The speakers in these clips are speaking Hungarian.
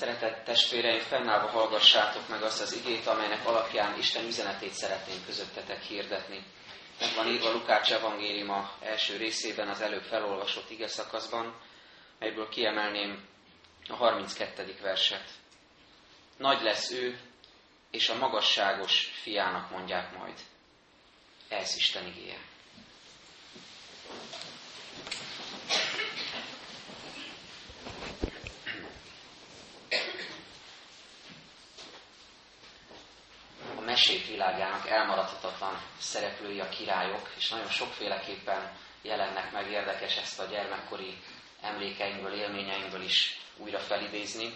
Szeretett testvéreim, fennállva hallgassátok meg azt az igét, amelynek alapján Isten üzenetét szeretném közöttetek hirdetni. Meg van írva Lukács evangéliuma első részében, az előbb felolvasott ige szakaszban, melyből kiemelném a 32. verset. Nagy lesz ő, és a magasságos fiának mondják majd. Ez Isten igéje. Mesék világának elmaradhatatlan szereplői a királyok, és nagyon sokféleképpen jelennek meg érdekes ezt a gyermekkori emlékeinkből, élményeinkből is újra felidézni,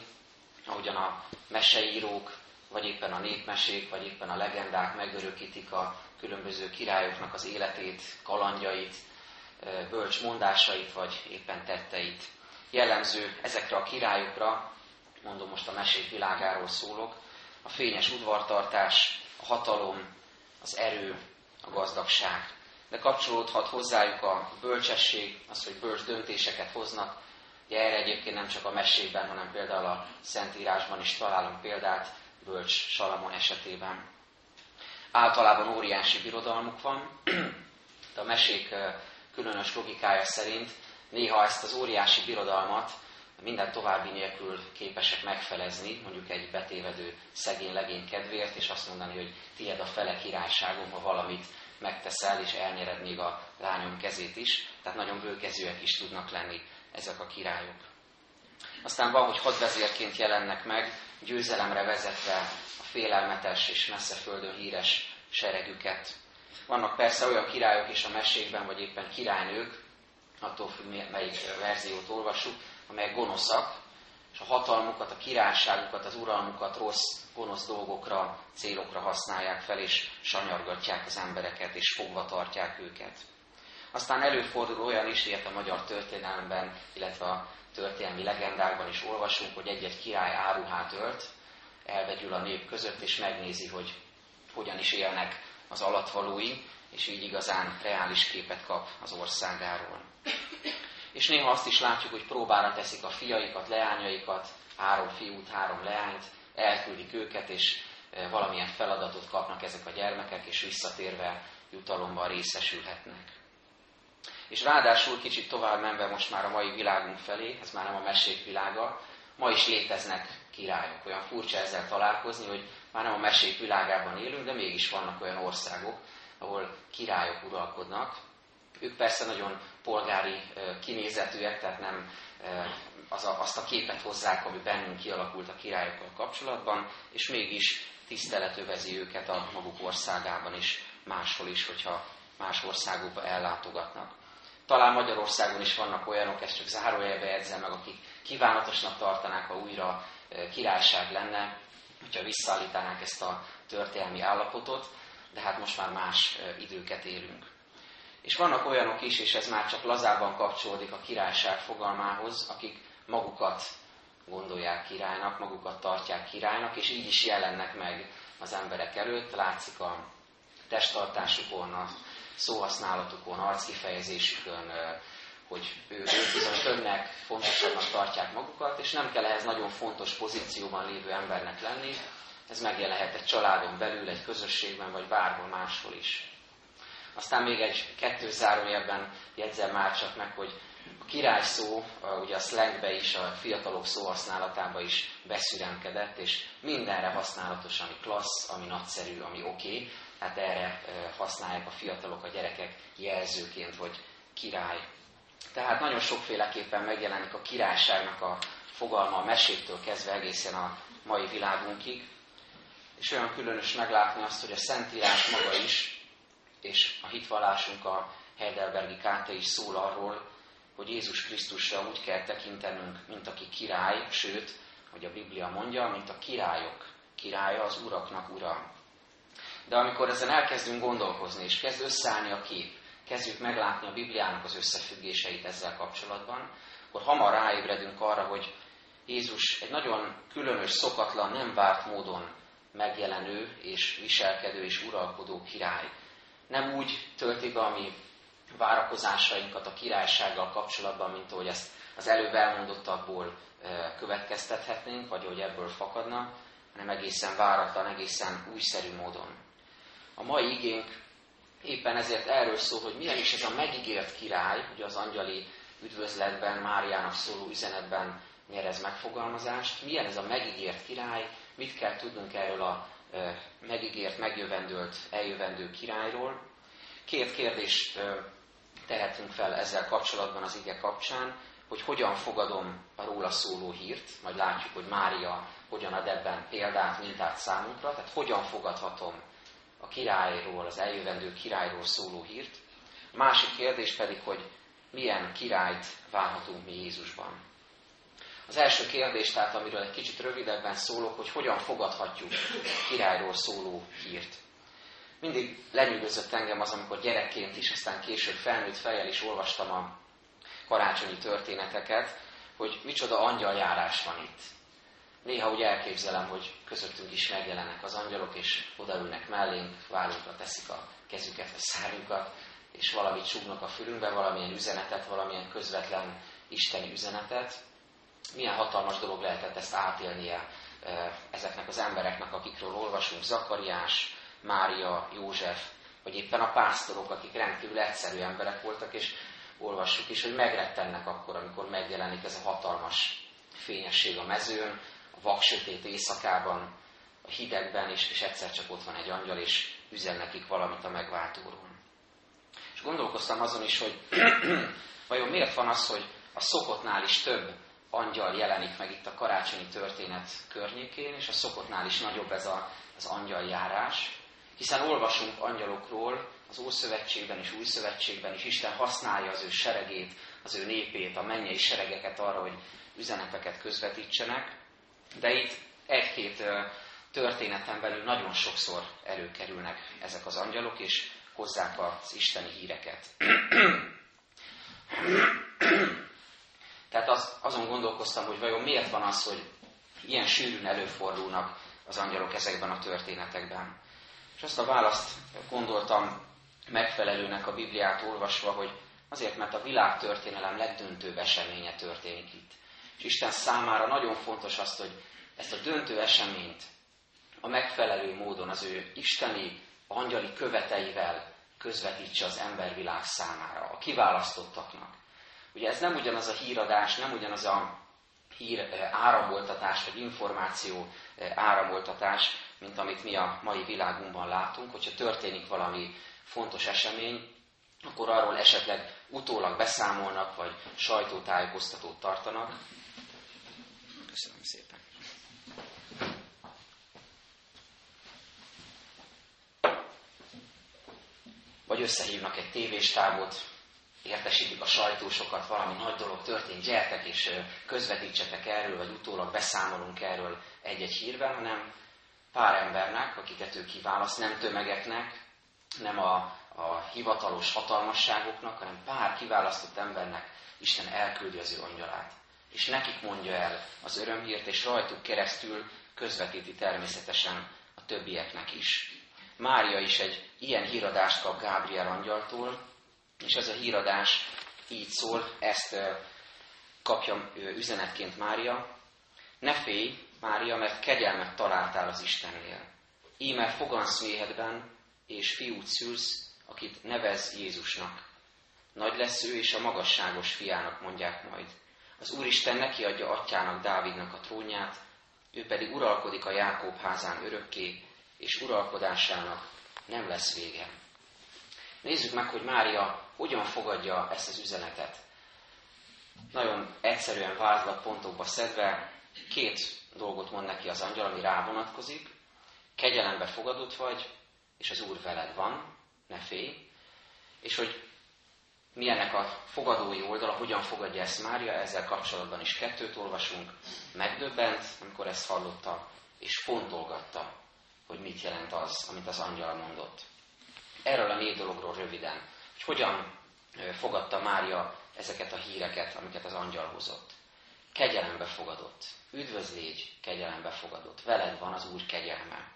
ahogyan a meseírók, vagy éppen a népmesék, vagy éppen a legendák megörökítik a különböző királyoknak az életét, kalandjait, bölcs mondásait, vagy éppen tetteit. Jellemző ezekre a királyokra, mondom most a mesék világáról szólok, a fényes udvartartás, hatalom, az erő, a gazdagság. De kapcsolódhat hozzájuk a bölcsesség, az, hogy bölcs döntéseket hoznak. Ugye erre egyébként nem csak a mesében, hanem például a Szentírásban is találunk példát, bölcs Salamon esetében. Általában óriási birodalmuk van, de a mesék különös logikája szerint néha ezt az óriási birodalmat minden további nélkül képesek megfelezni, mondjuk egy betévedő szegény legény kedvéért, és azt mondani, hogy tied a fele királyságom, ha valamit megteszel, és elnyered még a lányom kezét is. Tehát nagyon bőkezőek is tudnak lenni ezek a királyok. Aztán van, hogy hadvezérként jelennek meg, győzelemre vezetve a félelmetes és messze földön híres seregüket. Vannak persze olyan királyok is a mesékben, vagy éppen királynők, attól függ, melyik verziót olvassuk, amelyek gonoszak, és a hatalmukat, a királyságukat, az uralmukat rossz, gonosz dolgokra, célokra használják fel, és sanyargatják az embereket, és fogva tartják őket. Aztán előfordul olyan is, ilyet a magyar történelemben, illetve a történelmi legendákban is olvasunk, hogy egy-egy király áruhát ölt, elvegyül a nép között, és megnézi, hogy hogyan is élnek az alatvalói, és így igazán reális képet kap az országáról. És néha azt is látjuk, hogy próbára teszik a fiaikat, leányaikat, három fiút, három leányt, elküldik őket, és e, valamilyen feladatot kapnak ezek a gyermekek, és visszatérve jutalomban részesülhetnek. És ráadásul kicsit tovább menve most már a mai világunk felé, ez már nem a mesék világa, ma is léteznek királyok. Olyan furcsa ezzel találkozni, hogy már nem a mesék világában élünk, de mégis vannak olyan országok, ahol királyok uralkodnak. Ők persze nagyon polgári kinézetűek, tehát nem az a, azt a képet hozzák, ami bennünk kialakult a királyokkal kapcsolatban, és mégis tisztelet övezi őket a maguk országában is, máshol is, hogyha más országokba ellátogatnak. Talán Magyarországon is vannak olyanok, ezt csak zárójelbe edzem meg, akik kívánatosnak tartanák, ha újra királyság lenne, hogyha visszaállítanák ezt a történelmi állapotot, de hát most már más időket élünk. És vannak olyanok is, és ez már csak lazában kapcsolódik a királyság fogalmához, akik magukat gondolják királynak, magukat tartják királynak, és így is jelennek meg az emberek előtt, látszik a testtartásukon, a szóhasználatukon, arckifejezésükön, hogy ők bizony többnek fontosabbnak tartják magukat, és nem kell ehhez nagyon fontos pozícióban lévő embernek lenni, ez megjelenhet egy családon belül, egy közösségben, vagy bárhol máshol is. Aztán még egy kettő zárójelben jegyzem már csak meg, hogy a király szó, ugye a slangbe is, a fiatalok szóhasználatába is beszüremkedett, és mindenre használatos, ami klassz, ami nagyszerű, ami oké, okay, hát erre használják a fiatalok, a gyerekek jelzőként, hogy király. Tehát nagyon sokféleképpen megjelenik a királyságnak a fogalma a meséktől kezdve egészen a mai világunkig, és olyan különös meglátni azt, hogy a Szentírás maga is és a hitvallásunk a Heidelbergi Káte is szól arról, hogy Jézus Krisztusra úgy kell tekintenünk, mint aki király, sőt, hogy a Biblia mondja, mint a királyok királya, az uraknak ura. De amikor ezen elkezdünk gondolkozni, és kezd összeállni a kép, kezdjük meglátni a Bibliának az összefüggéseit ezzel kapcsolatban, akkor hamar ráébredünk arra, hogy Jézus egy nagyon különös, szokatlan, nem várt módon megjelenő és viselkedő és uralkodó király nem úgy tölti be a mi várakozásainkat a királysággal kapcsolatban, mint ahogy ezt az előbb elmondottakból következtethetnénk, vagy hogy ebből fakadna, hanem egészen váratlan, egészen újszerű módon. A mai igénk éppen ezért erről szól, hogy milyen is ez a megígért király, ugye az angyali üdvözletben, Máriának szóló üzenetben nyerez megfogalmazást, milyen ez a megígért király, mit kell tudnunk erről a megígért, megjövendőlt, eljövendő királyról. Két kérdést tehetünk fel ezzel kapcsolatban az ige kapcsán, hogy hogyan fogadom a róla szóló hírt, majd látjuk, hogy Mária hogyan ad ebben példát, mintát számunkra, tehát hogyan fogadhatom a királyról, az eljövendő királyról szóló hírt. A másik kérdés pedig, hogy milyen királyt várhatunk mi Jézusban. Az első kérdés, tehát amiről egy kicsit rövidebben szólok, hogy hogyan fogadhatjuk királyról szóló hírt. Mindig lenyűgözött engem az, amikor gyerekként is, aztán később felnőtt fejjel is olvastam a karácsonyi történeteket, hogy micsoda angyaljárás van itt. Néha úgy elképzelem, hogy közöttünk is megjelennek az angyalok, és odaülnek mellénk, vállunkra teszik a kezüket, a szárjukat, és valamit csúgnak a fülünkbe, valamilyen üzenetet, valamilyen közvetlen isteni üzenetet. Milyen hatalmas dolog lehetett ezt átélnie ezeknek az embereknek, akikről olvasunk, Zakariás, Mária, József, vagy éppen a pásztorok, akik rendkívül egyszerű emberek voltak, és olvassuk is, hogy megrettennek akkor, amikor megjelenik ez a hatalmas fényesség a mezőn, a vaksötét éjszakában, a hidegben, és, és egyszer csak ott van egy angyal, és üzen nekik valamit a megváltóról. És gondolkoztam azon is, hogy vajon miért van az, hogy a szokottnál is több angyal jelenik meg itt a karácsonyi történet környékén, és a szokottnál is nagyobb ez a, az angyal járás, hiszen olvasunk angyalokról az Ószövetségben és Új Szövetségben is. Isten használja az ő seregét, az ő népét, a mennyei seregeket arra, hogy üzeneteket közvetítsenek. De itt egy-két történeten belül nagyon sokszor előkerülnek ezek az angyalok, és hozzák az isteni híreket. Tehát az, azon gondolkoztam, hogy vajon miért van az, hogy ilyen sűrűn előfordulnak az angyalok ezekben a történetekben. És azt a választ gondoltam megfelelőnek a Bibliát olvasva, hogy azért, mert a világtörténelem legdöntőbb eseménye történik itt. És Isten számára nagyon fontos azt, hogy ezt a döntő eseményt a megfelelő módon az ő isteni, angyali követeivel közvetítse az embervilág számára, a kiválasztottaknak. Ugye ez nem ugyanaz a híradás, nem ugyanaz a hír eh, áramoltatás, vagy információ eh, áramoltatás, mint amit mi a mai világunkban látunk, hogyha történik valami fontos esemény, akkor arról esetleg utólag beszámolnak, vagy sajtótájékoztatót tartanak. Köszönöm szépen. Vagy összehívnak egy tévéstábot, értesítik a sajtósokat, valami nagy dolog történt, gyertek és közvetítsetek erről, vagy utólag beszámolunk erről egy-egy hírben, hanem pár embernek, akiket ő kiválaszt, nem tömegeknek, nem a, a hivatalos hatalmasságoknak, hanem pár kiválasztott embernek Isten elküldi az ő angyalát. És nekik mondja el az örömhírt, és rajtuk keresztül közvetíti természetesen a többieknek is. Mária is egy ilyen híradást kap Gábriel angyaltól, és ez a híradás így szól, ezt kapja üzenetként Mária. Ne félj, Mária, mert kegyelmet találtál az Istennél. Íme fogansz méhedben, és fiút szülsz, akit nevez Jézusnak. Nagy lesz ő, és a magasságos fiának mondják majd. Az Úristen neki adja atyának, Dávidnak a trónját, ő pedig uralkodik a Jákob házán örökké, és uralkodásának nem lesz vége. Nézzük meg, hogy Mária hogyan fogadja ezt az üzenetet. Nagyon egyszerűen vázlat pontokba szedve két dolgot mond neki az angyal, ami rá vonatkozik. Kegyelembe fogadott vagy, és az Úr veled van, ne félj. És hogy milyennek a fogadói oldala, hogyan fogadja ezt Mária, ezzel kapcsolatban is kettőt olvasunk. Megdöbbent, amikor ezt hallotta, és fontolgatta, hogy mit jelent az, amit az angyal mondott. Erről a négy dologról röviden, hogy hogyan fogadta Mária ezeket a híreket, amiket az angyal hozott. Kegyelembe fogadott. Üdvözlégy, kegyelembe fogadott. Veled van az Úr kegyelme.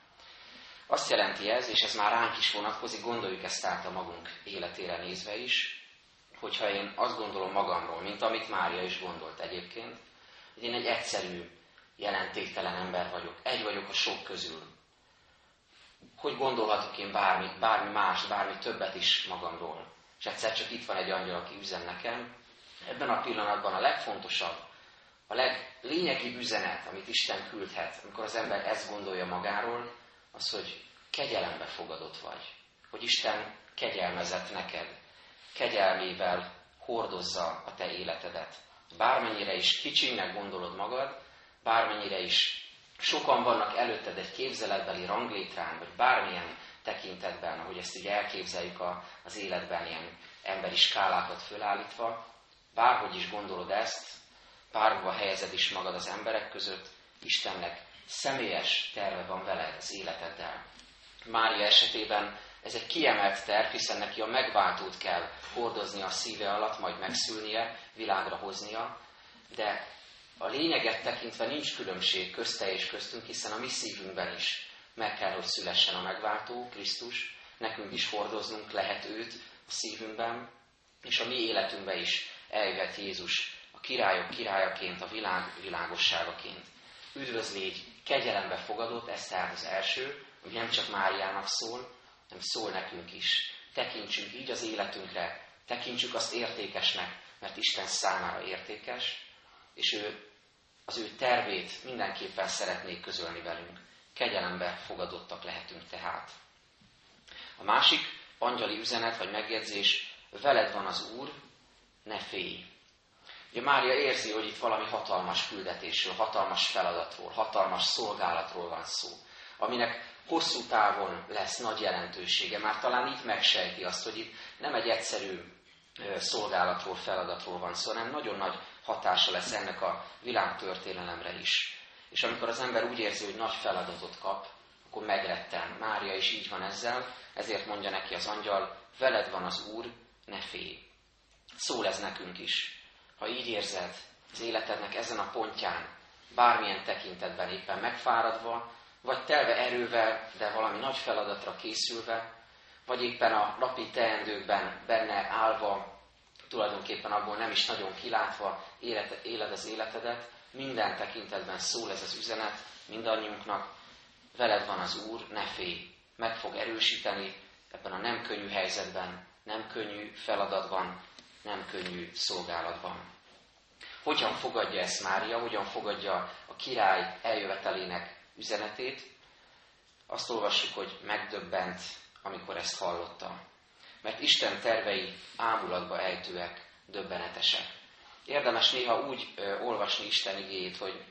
Azt jelenti ez, és ez már ránk is vonatkozik, gondoljuk ezt át a magunk életére nézve is, hogyha én azt gondolom magamról, mint amit Mária is gondolt egyébként, hogy én egy egyszerű, jelentéktelen ember vagyok. Egy vagyok a sok közül. Hogy gondolhatok én bármi, bármi más, bármi többet is magamról. És egyszer csak itt van egy angyal, aki üzen nekem. Ebben a pillanatban a legfontosabb, a leglényegibb üzenet, amit Isten küldhet, amikor az ember ezt gondolja magáról, az, hogy kegyelembe fogadott vagy. Hogy Isten kegyelmezett neked. Kegyelmével hordozza a te életedet. Bármennyire is kicsinek gondolod magad, bármennyire is sokan vannak előtted egy képzeletbeli ranglétrán, vagy bármilyen tekintetben, ahogy ezt így elképzeljük a, az életben, ilyen emberi skálákat fölállítva, bárhogy is gondolod ezt, bárhova helyezed is magad az emberek között, Istennek személyes terve van veled az életeddel. Mária esetében ez egy kiemelt terv, hiszen neki a megváltót kell hordozni a szíve alatt, majd megszülnie, világra hoznia, de a lényeget tekintve nincs különbség közte és köztünk, hiszen a mi szívünkben is meg kell, hogy szülessen a megváltó, Krisztus, nekünk is hordoznunk lehet őt a szívünkben, és a mi életünkben is eljöhet Jézus a királyok királyaként, a világ világosságaként. Üdvözlégy, kegyelembe fogadott, ez tehát az első, hogy nem csak Máriának szól, hanem szól nekünk is. Tekintsünk így az életünkre, tekintsük azt értékesnek, mert Isten számára értékes, és ő az ő tervét mindenképpen szeretnék közölni velünk. Kegyelembe fogadottak lehetünk tehát. A másik angyali üzenet vagy megjegyzés, veled van az Úr, ne félj. Ugye Mária érzi, hogy itt valami hatalmas küldetésről, hatalmas feladatról, hatalmas szolgálatról van szó, aminek hosszú távon lesz nagy jelentősége. Már talán így megsejti azt, hogy itt nem egy egyszerű szolgálatról, feladatról van szó, hanem nagyon nagy hatása lesz ennek a világtörténelemre is. És amikor az ember úgy érzi, hogy nagy feladatot kap, akkor megretten. Mária is így van ezzel, ezért mondja neki az angyal, veled van az Úr, ne félj. Szól ez nekünk is. Ha így érzed az életednek ezen a pontján, bármilyen tekintetben éppen megfáradva, vagy telve erővel, de valami nagy feladatra készülve, vagy éppen a napi teendőkben benne állva, tulajdonképpen abból nem is nagyon kilátva élet, éled az életedet, minden tekintetben szól ez az üzenet mindannyiunknak, veled van az Úr, ne félj, meg fog erősíteni ebben a nem könnyű helyzetben, nem könnyű feladatban, nem könnyű szolgálatban. Hogyan fogadja ezt Mária, hogyan fogadja a király eljövetelének üzenetét? Azt olvassuk, hogy megdöbbent, amikor ezt hallotta mert Isten tervei ámulatba ejtőek, döbbenetesek. Érdemes néha úgy ö, olvasni Isten igéjét, hogy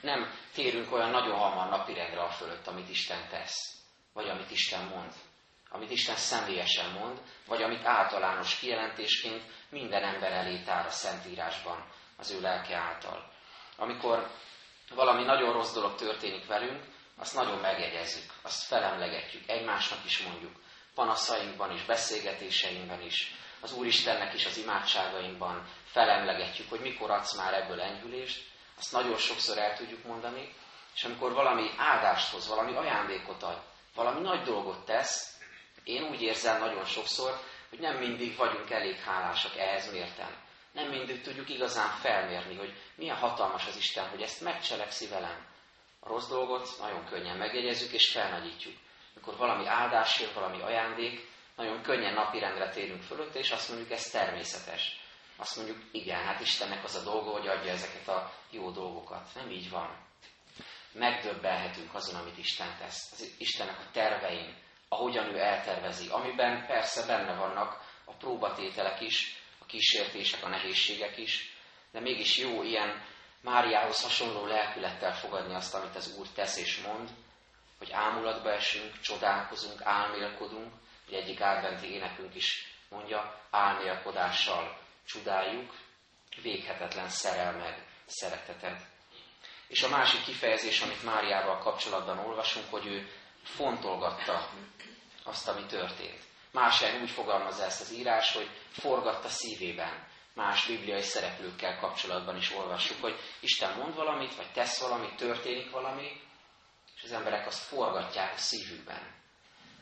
nem térünk olyan nagyon hamar napirendre a fölött, amit Isten tesz, vagy amit Isten mond, amit Isten személyesen mond, vagy amit általános kijelentésként minden ember elé tár a Szentírásban az ő lelke által. Amikor valami nagyon rossz dolog történik velünk, azt nagyon megjegyezzük, azt felemlegetjük, egymásnak is mondjuk, panaszainkban is, beszélgetéseinkben is, az Úristennek is az imádságainkban felemlegetjük, hogy mikor adsz már ebből enyhülést, azt nagyon sokszor el tudjuk mondani, és amikor valami áldást hoz, valami ajándékot ad, valami nagy dolgot tesz, én úgy érzem nagyon sokszor, hogy nem mindig vagyunk elég hálásak ehhez mérten. Nem mindig tudjuk igazán felmérni, hogy milyen hatalmas az Isten, hogy ezt megcselekszi velem. A rossz dolgot nagyon könnyen megjegyezzük és felnagyítjuk amikor valami áldás jön, valami ajándék, nagyon könnyen napirendre térünk fölött, és azt mondjuk, ez természetes. Azt mondjuk, igen, hát Istennek az a dolga, hogy adja ezeket a jó dolgokat. Nem így van. Megdöbbelhetünk azon, amit Isten tesz. Az Istennek a tervein, ahogyan ő eltervezi, amiben persze benne vannak a próbatételek is, a kísértések, a nehézségek is, de mégis jó ilyen Máriához hasonló lelkülettel fogadni azt, amit az Úr tesz és mond, hogy ámulatba esünk, csodálkozunk, álmélkodunk, hogy egyik adventi énekünk is mondja, álmélkodással csodáljuk, véghetetlen szerelmed, szereteted. És a másik kifejezés, amit Máriával kapcsolatban olvasunk, hogy ő fontolgatta azt, ami történt. Más úgy fogalmazza ezt az írás, hogy forgatta szívében. Más bibliai szereplőkkel kapcsolatban is olvassuk, hogy Isten mond valamit, vagy tesz valamit, történik valami, az emberek azt forgatják a szívükben.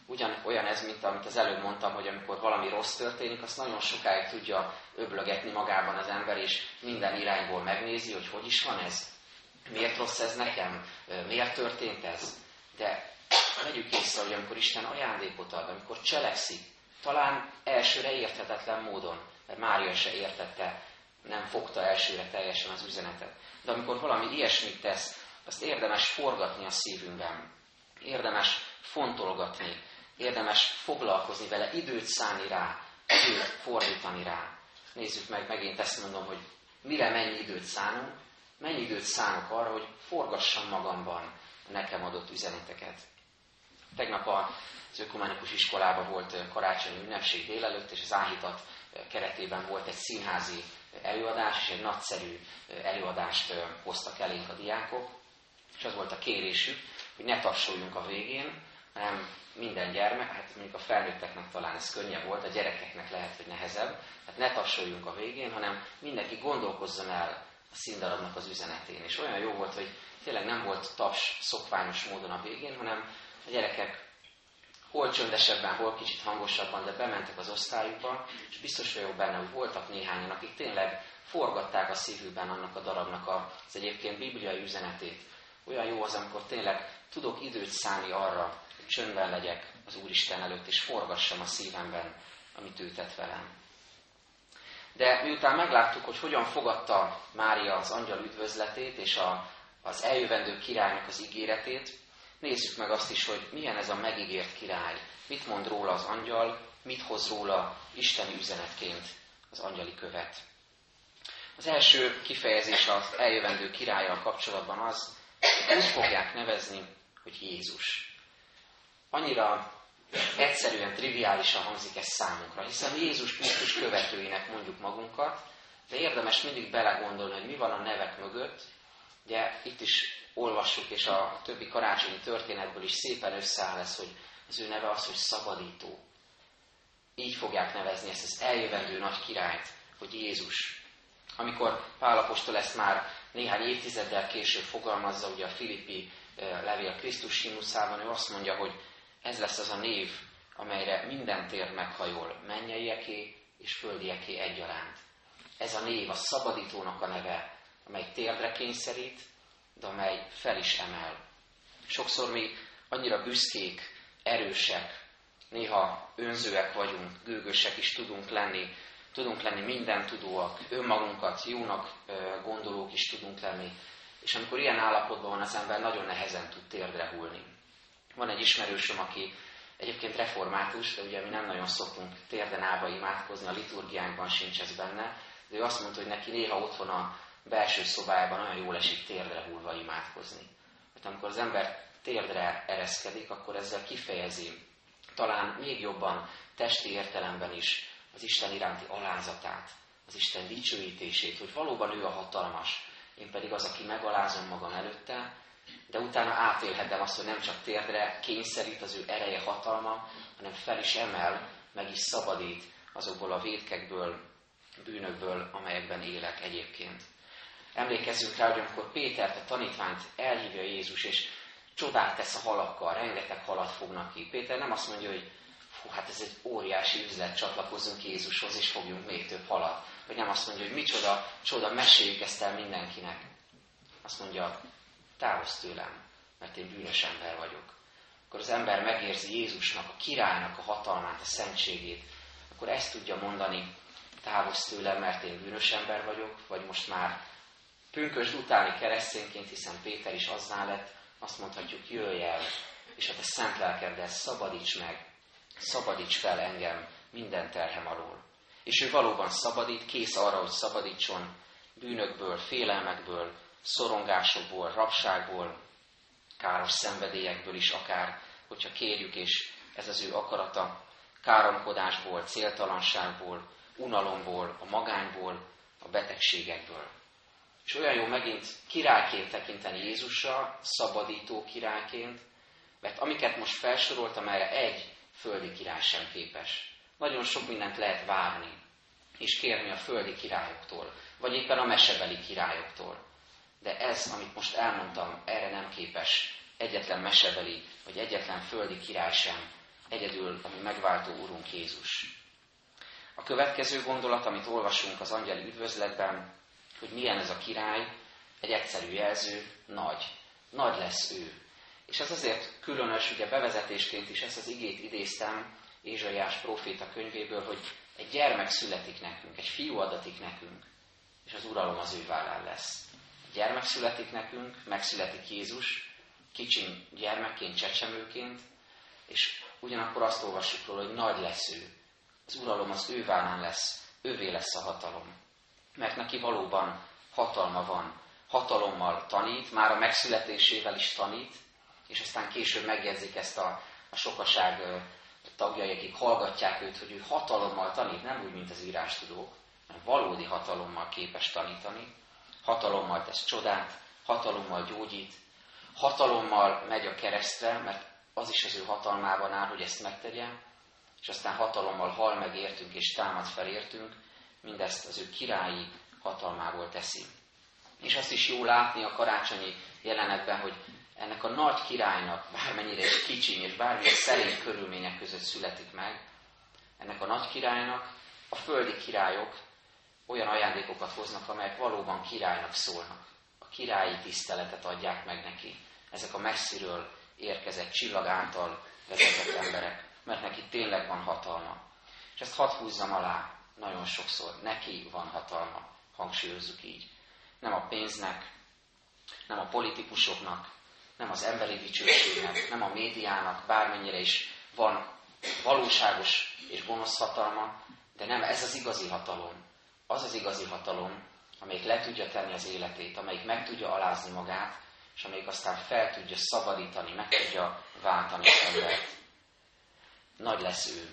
ugyan olyan ez, mint amit az előbb mondtam, hogy amikor valami rossz történik, azt nagyon sokáig tudja öblögetni magában az ember, és minden irányból megnézi, hogy hogy is van ez, miért rossz ez nekem, miért történt ez. De vegyük észre, hogy amikor Isten ajándékot ad, amikor cselekszik, talán elsőre érthetetlen módon, mert Mária se értette, nem fogta elsőre teljesen az üzenetet. De amikor valami ilyesmit tesz, azt érdemes forgatni a szívünkben. Érdemes fontolgatni, érdemes foglalkozni vele, időt szállni rá, időt fordítani rá. Nézzük meg, megint ezt mondom, hogy mire mennyi időt szánunk, mennyi időt szánok arra, hogy forgassam magamban a nekem adott üzeneteket. Tegnap az ökumenikus iskolában volt karácsonyi ünnepség délelőtt, és az áhítat keretében volt egy színházi előadás, és egy nagyszerű előadást hoztak elénk a diákok, és az volt a kérésük, hogy ne tapsoljunk a végén, hanem minden gyermek, hát mondjuk a felnőtteknek talán ez könnyebb volt, a gyerekeknek lehet, hogy nehezebb, hát ne tapsoljunk a végén, hanem mindenki gondolkozzon el a színdarabnak az üzenetén. És olyan jó volt, hogy tényleg nem volt taps szokványos módon a végén, hanem a gyerekek hol csöndesebben, hol kicsit hangosabban, de bementek az osztályukba, és biztos vagyok benne, hogy voltak néhányan, akik tényleg forgatták a szívükben annak a darabnak az egyébként bibliai üzenetét. Olyan jó az, amikor tényleg tudok időt szállni arra, hogy csöndben legyek az Úristen előtt, és forgassam a szívemben, amit ő tett velem. De miután megláttuk, hogy hogyan fogadta Mária az angyal üdvözletét és a, az eljövendő királynak az ígéretét, nézzük meg azt is, hogy milyen ez a megígért király, mit mond róla az angyal, mit hoz róla isteni üzenetként az angyali követ. Az első kifejezés az eljövendő királlyal kapcsolatban az, úgy fogják nevezni, hogy Jézus. Annyira egyszerűen, triviálisan hangzik ez számunkra, hiszen Jézus Krisztus követőinek mondjuk magunkat, de érdemes mindig belegondolni, hogy mi van a nevek mögött. Ugye itt is olvassuk, és a többi karácsonyi történetből is szépen összeáll ez, hogy az ő neve az, hogy szabadító. Így fogják nevezni ezt az eljövendő nagy királyt, hogy Jézus. Amikor Pálapostól ezt már néhány évtizeddel később fogalmazza, ugye a Filippi eh, levél Krisztus himnuszában, ő azt mondja, hogy ez lesz az a név, amelyre minden tér meghajol, mennyeieké és földieké egyaránt. Ez a név a szabadítónak a neve, amely térdre kényszerít, de amely fel is emel. Sokszor mi annyira büszkék, erősek, néha önzőek vagyunk, gőgösek is tudunk lenni, tudunk lenni minden tudóak, önmagunkat jónak gondolók is tudunk lenni, és amikor ilyen állapotban van az ember, nagyon nehezen tud térdre hullni. Van egy ismerősöm, aki egyébként református, de ugye mi nem nagyon szoktunk térden állva imádkozni, a liturgiánkban sincs ez benne, de ő azt mondta, hogy neki néha otthon a belső szobájában olyan jól esik térdre hullva imádkozni. Mert amikor az ember térdre ereszkedik, akkor ezzel kifejezi talán még jobban testi értelemben is az Isten iránti alázatát, az Isten dicsőítését, hogy valóban ő a hatalmas, én pedig az, aki megalázom magam előtte, de utána átélhetem azt, hogy nem csak térdre kényszerít az ő ereje, hatalma, hanem fel is emel, meg is szabadít azokból a védkekből, bűnökből, amelyekben élek egyébként. Emlékezzünk rá, hogy amikor Pétert, a tanítványt elhívja Jézus, és csodát tesz a halakkal, rengeteg halat fognak ki. Péter nem azt mondja, hogy fú, hát ez egy óriási üzlet, csatlakozzunk Jézushoz, és fogjunk még több halat. Vagy nem azt mondja, hogy micsoda, csoda, meséljük ezt el mindenkinek. Azt mondja, távozz tőlem, mert én bűnös ember vagyok. Akkor az ember megérzi Jézusnak, a királynak a hatalmát, a szentségét, akkor ezt tudja mondani, távozz tőlem, mert én bűnös ember vagyok, vagy most már pünkös utáni keresztényként, hiszen Péter is azzá lett, azt mondhatjuk, jöjj el, és a te szent lelkeddel szabadíts meg, szabadíts fel engem minden terhem alól. És ő valóban szabadít, kész arra, hogy szabadítson bűnökből, félelmekből, szorongásokból, rabságból, káros szenvedélyekből is akár, hogyha kérjük, és ez az ő akarata, káromkodásból, céltalanságból, unalomból, a magányból, a betegségekből. És olyan jó megint királyként tekinteni Jézusra, szabadító királyként, mert amiket most felsoroltam, erre egy földi király sem képes. Nagyon sok mindent lehet várni, és kérni a földi királyoktól, vagy éppen a mesebeli királyoktól. De ez, amit most elmondtam, erre nem képes egyetlen mesebeli, vagy egyetlen földi király sem, egyedül a mi megváltó Urunk Jézus. A következő gondolat, amit olvasunk az angyali üdvözletben, hogy milyen ez a király, egy egyszerű jelző, nagy. Nagy lesz ő. És ez azért különös, ugye bevezetésként is ezt az igét idéztem Ézsaiás próféta könyvéből, hogy egy gyermek születik nekünk, egy fiú adatik nekünk, és az uralom az ő vállán lesz. Egy gyermek születik nekünk, megszületik Jézus, kicsin gyermekként, csecsemőként, és ugyanakkor azt olvassuk róla, hogy nagy lesz ő. Az uralom az ő vállán lesz, ővé lesz a hatalom. Mert neki valóban hatalma van. Hatalommal tanít, már a megszületésével is tanít, és aztán később megjegyzik ezt a, a sokaság tagjai, akik hallgatják őt, hogy ő hatalommal tanít, nem úgy, mint az írástudók, hanem valódi hatalommal képes tanítani, hatalommal tesz csodát, hatalommal gyógyít, hatalommal megy a keresztre, mert az is az ő hatalmában áll, hogy ezt megtegye, és aztán hatalommal hal meg értünk és támad fel értünk, mindezt az ő királyi hatalmából teszi. És azt is jó látni a karácsonyi jelenetben, hogy ennek a nagy királynak, bármennyire is kicsiny és bármilyen szerény körülmények között születik meg, ennek a nagy királynak a földi királyok olyan ajándékokat hoznak, amelyek valóban királynak szólnak. A királyi tiszteletet adják meg neki. Ezek a messziről érkezett csillag által vezetett emberek, mert neki tényleg van hatalma. És ezt hadd húzzam alá nagyon sokszor. Neki van hatalma, hangsúlyozzuk így. Nem a pénznek, nem a politikusoknak, nem az emberi dicsőségnek, nem a médiának, bármennyire is van valóságos és gonosz hatalma, de nem ez az igazi hatalom. Az az igazi hatalom, amelyik le tudja tenni az életét, amelyik meg tudja alázni magát, és amelyik aztán fel tudja szabadítani, meg tudja váltani az embert. Nagy lesz ő.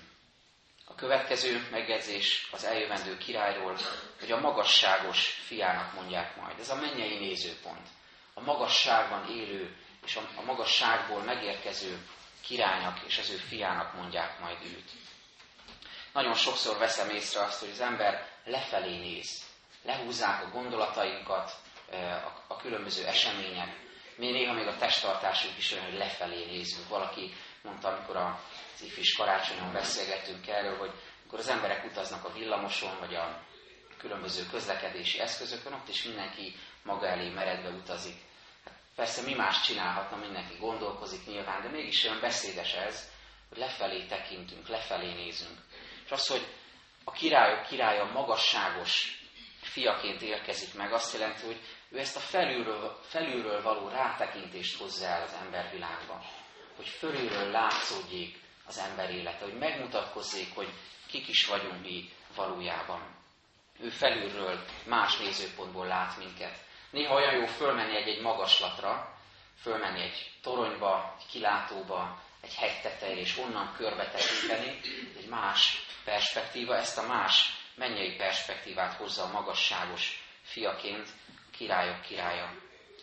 A következő megjegyzés az eljövendő királyról, hogy a magasságos fiának mondják majd. Ez a mennyei nézőpont. A magasságban élő és a magasságból megérkező királynak és az ő fiának mondják majd őt. Nagyon sokszor veszem észre azt, hogy az ember lefelé néz. Lehúzzák a gondolatainkat, a különböző események. Mi néha még a testtartásunk is olyan, hogy lefelé nézünk. Valaki mondta, amikor az ifis karácsonyon beszélgettünk erről, hogy amikor az emberek utaznak a villamoson, vagy a különböző közlekedési eszközökön, ott is mindenki maga elé meredve utazik. Persze mi más csinálhatna, mindenki gondolkozik nyilván, de mégis olyan beszédes ez, hogy lefelé tekintünk, lefelé nézünk. És az, hogy a királyok királya magasságos fiaként érkezik meg, azt jelenti, hogy ő ezt a felülről, felülről való rátekintést hozza el az embervilágba. Hogy fölülről látszódjék az ember élete, hogy megmutatkozzék, hogy kik is vagyunk mi valójában. Ő felülről más nézőpontból lát minket. Néha olyan jó fölmenni egy-egy magaslatra, fölmenni egy toronyba, egy kilátóba, egy hegy tetejére, és onnan körbe tekinteni, egy más perspektíva, ezt a más mennyei perspektívát hozza a magasságos fiaként, a királyok királya.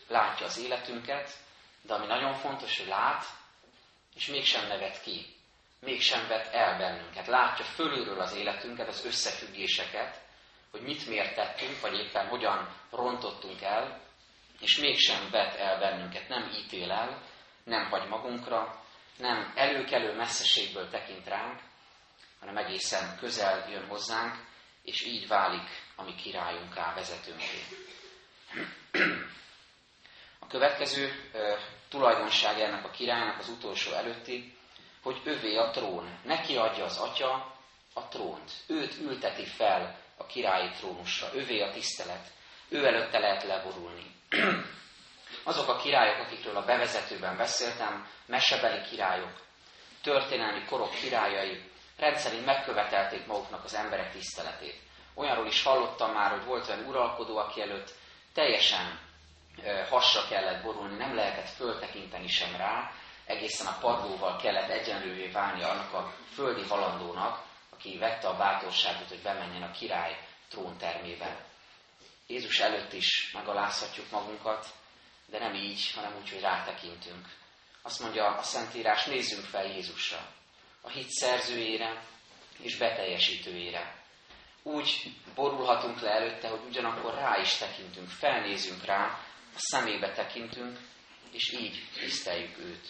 Látja az életünket, de ami nagyon fontos, hogy lát, és mégsem nevet ki, mégsem vet el bennünket. Látja fölülről az életünket, az összefüggéseket, hogy mit miért tettünk, vagy éppen hogyan rontottunk el, és mégsem vet el bennünket, nem ítél el, nem hagy magunkra, nem előkelő messzeségből tekint ránk, hanem egészen közel jön hozzánk, és így válik a mi királyunká, vezetőnké. A következő tulajdonság ennek a királynak az utolsó előtti, hogy övé a trón. Neki adja az atya a trónt. Őt ülteti fel a királyi trónusra. Övé a tisztelet. Ő előtte lehet leborulni. Azok a királyok, akikről a bevezetőben beszéltem, mesebeli királyok, történelmi korok királyai, rendszerint megkövetelték maguknak az emberek tiszteletét. Olyanról is hallottam már, hogy volt olyan uralkodó, aki előtt teljesen hasra kellett borulni, nem lehetett föltekinteni sem rá, egészen a padlóval kellett egyenlővé válni annak a földi halandónak, aki vette a bátorságot, hogy bemenjen a király tróntermébe. Jézus előtt is megalázhatjuk magunkat, de nem így, hanem úgy, hogy rátekintünk. Azt mondja a Szentírás, nézzünk fel Jézusra, a hit szerzőjére és beteljesítőjére. Úgy borulhatunk le előtte, hogy ugyanakkor rá is tekintünk, felnézünk rá, a szemébe tekintünk, és így tiszteljük őt.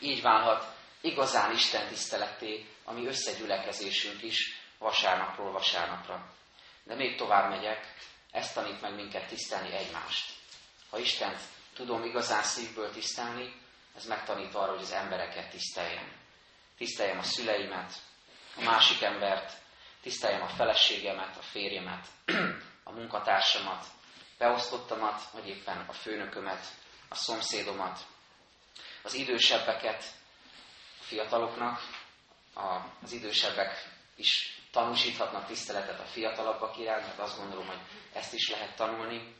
Így válhat igazán Isten tiszteleté, ami összegyülekezésünk is vasárnapról vasárnapra. De még tovább megyek, ezt tanít meg minket tisztelni egymást. Ha Istent tudom igazán szívből tisztelni, ez megtanít arra, hogy az embereket tiszteljem. Tiszteljem a szüleimet, a másik embert, tiszteljem a feleségemet, a férjemet, a munkatársamat, beosztottamat, vagy éppen a főnökömet, a szomszédomat, az idősebbeket, a fiataloknak, a, az idősebbek is tanúsíthatnak tiszteletet a fiatalabbak iránt, mert azt gondolom, hogy ezt is lehet tanulni,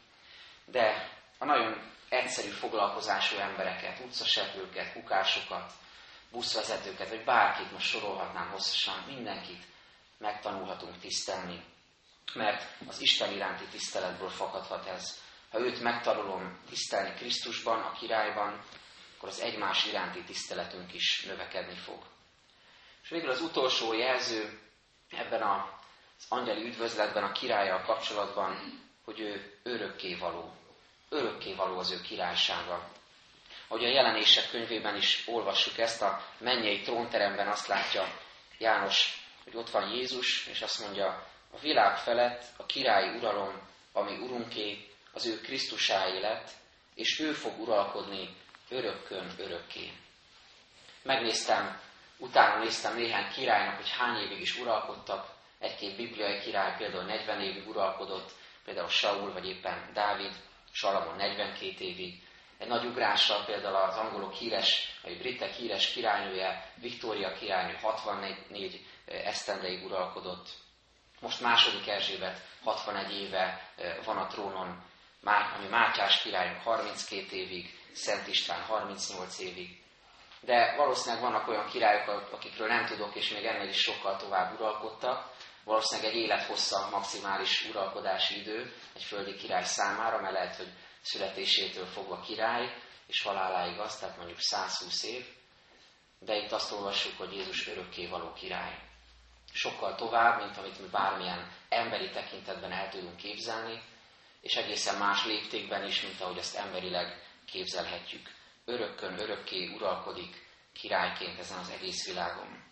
de a nagyon egyszerű foglalkozású embereket, utcaseprőket, kukásokat, buszvezetőket, vagy bárkit most sorolhatnám hosszasan, mindenkit megtanulhatunk tisztelni. Mert az Isten iránti tiszteletből fakadhat ez. Ha őt megtanulom tisztelni Krisztusban, a királyban, akkor az egymás iránti tiszteletünk is növekedni fog. És végül az utolsó jelző ebben az angyali üdvözletben, a királlyal kapcsolatban, hogy ő örökké való. Örökké való az ő királysága. Ahogy a jelenések könyvében is olvassuk ezt, a mennyei trónteremben azt látja János, hogy ott van Jézus, és azt mondja, a világ felett a királyi uralom, ami urunké, az ő Krisztusáé lett, és ő fog uralkodni örökkön örökké. Megnéztem, utána néztem néhány királynak, hogy hány évig is uralkodtak. Egy-két bibliai király például 40 évig uralkodott, például Saul vagy éppen Dávid, Salamon 42 évig. Egy nagy ugrással például az angolok híres, vagy britek híres királynője, Viktória királynő 64 esztendeig uralkodott. Most második Erzsébet 61 éve van a trónon, ami Mátyás királyunk 32 évig, Szent István 38 évig. De valószínűleg vannak olyan királyok, akikről nem tudok, és még ennél is sokkal tovább uralkodtak. Valószínűleg egy élethossza maximális uralkodási idő egy földi király számára, mert lehet, hogy születésétől fogva király, és haláláig az, tehát mondjuk 120 év. De itt azt olvassuk, hogy Jézus örökké való király. Sokkal tovább, mint amit mi bármilyen emberi tekintetben el tudunk képzelni, és egészen más léptékben is, mint ahogy azt emberileg képzelhetjük. Örökkön, örökké uralkodik királyként ezen az egész világon.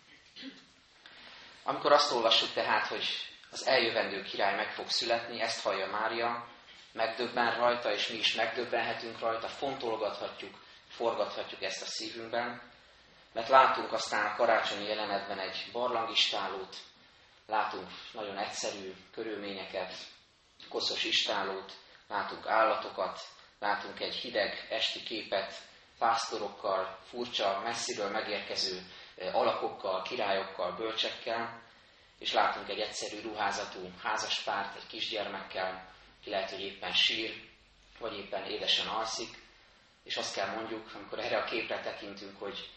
Amikor azt olvassuk tehát, hogy az eljövendő király meg fog születni, ezt hallja Mária, megdöbben rajta, és mi is megdöbbenhetünk rajta, fontolgathatjuk, forgathatjuk ezt a szívünkben, mert látunk aztán a karácsonyi jelenetben egy barlangistálót, látunk nagyon egyszerű körülményeket, koszos istálót, látunk állatokat, látunk egy hideg esti képet, pásztorokkal, furcsa, messziről megérkező alakokkal, királyokkal, bölcsekkel, és látunk egy egyszerű ruházatú házaspárt, egy kisgyermekkel, ki lehet, hogy éppen sír, vagy éppen édesen alszik, és azt kell mondjuk, amikor erre a képre tekintünk, hogy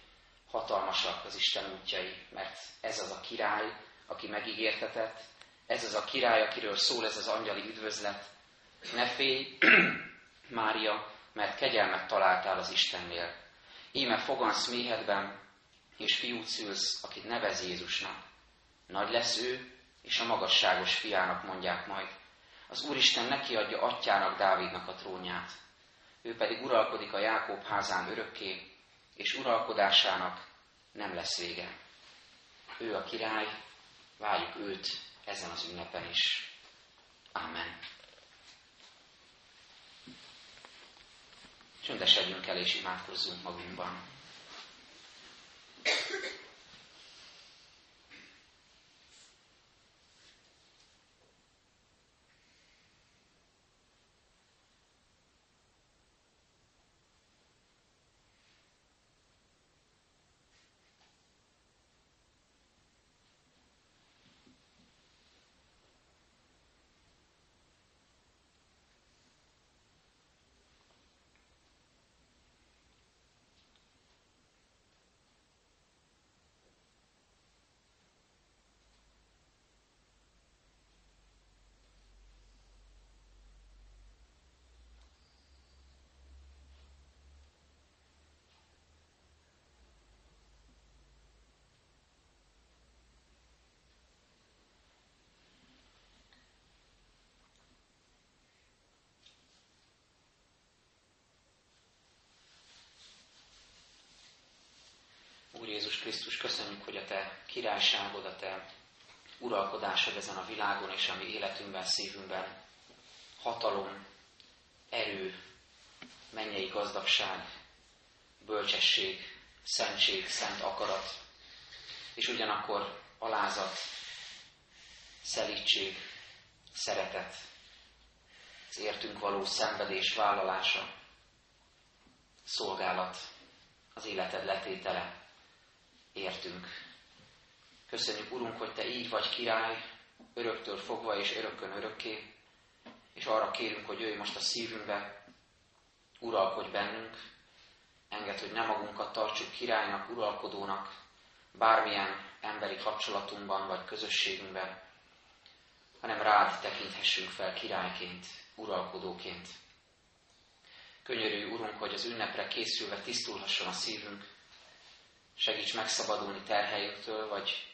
hatalmasak az Isten útjai, mert ez az a király, aki megígértetett, ez az a király, akiről szól ez az angyali üdvözlet. Ne félj, Mária, mert kegyelmet találtál az Istennél. Íme fogansz méhedben, és fiút szülsz, akit nevez Jézusnak. Nagy lesz ő, és a magasságos fiának mondják majd. Az Úristen neki adja atyának Dávidnak a trónját. Ő pedig uralkodik a Jákob házán örökké, és uralkodásának nem lesz vége. Ő a király, várjuk őt ezen az ünnepen is. Amen. Csöndesedjünk el és imádkozzunk magunkban. Jézus Krisztus, köszönjük, hogy a Te királyságod, a Te uralkodásod ezen a világon és a mi életünkben, szívünkben hatalom, erő, mennyei gazdagság, bölcsesség, szentség, szent akarat, és ugyanakkor alázat, szelítség, szeretet, az értünk való szenvedés vállalása, szolgálat, az életed letétele, értünk. Köszönjük, Urunk, hogy Te így vagy király, öröktől fogva és örökkön örökké, és arra kérünk, hogy jöjj most a szívünkbe, uralkodj bennünk, enged, hogy nem magunkat tartsuk királynak, uralkodónak, bármilyen emberi kapcsolatunkban vagy közösségünkben, hanem rád tekinthessünk fel királyként, uralkodóként. Könyörülj, Urunk, hogy az ünnepre készülve tisztulhasson a szívünk, segíts megszabadulni terhelyüktől, vagy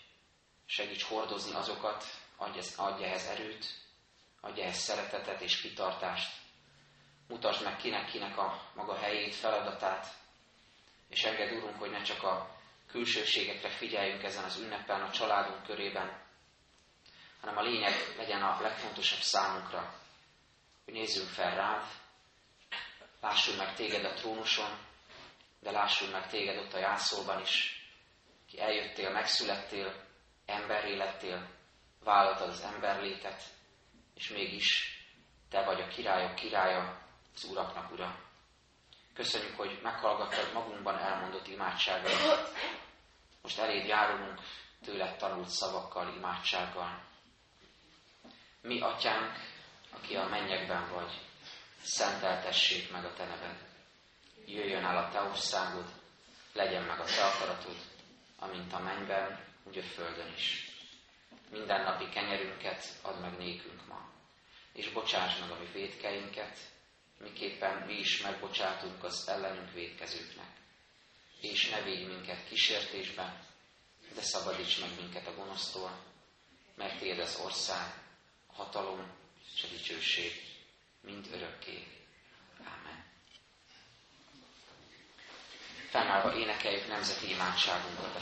segíts hordozni azokat, adj, adj ehhez erőt, adj ehhez szeretetet és kitartást. Mutasd meg kinek-kinek a maga helyét, feladatát, és engedd, Urunk, hogy ne csak a külsőségekre figyeljünk ezen az ünneppen a családunk körében, hanem a lényeg legyen a legfontosabb számunkra, hogy nézzünk fel rád, lássunk meg téged a trónuson, de lássunk meg téged ott a jászolban is, ki eljöttél, megszülettél, emberré lettél, vállaltad az emberlétet, és mégis te vagy a királyok királya, az uraknak ura. Köszönjük, hogy meghallgattad magunkban elmondott imádságait. Most eléd járulunk tőled tanult szavakkal, imádsággal. Mi, atyánk, aki a mennyekben vagy, szenteltessék meg a te neved. Jöjjön el a te országod, legyen meg a te akaratod, amint a mennyben, úgy a földön is. Minden napi kenyerünket add meg nékünk ma, és bocsáss meg a mi védkeinket, miképpen mi is megbocsátunk az ellenünk védkezőknek. És ne védj minket kísértésbe, de szabadíts meg minket a gonosztól, mert Tiéd az ország, a hatalom és a dicsőség mind örökké. Fennállva énekeljük nemzeti imádságunkat a.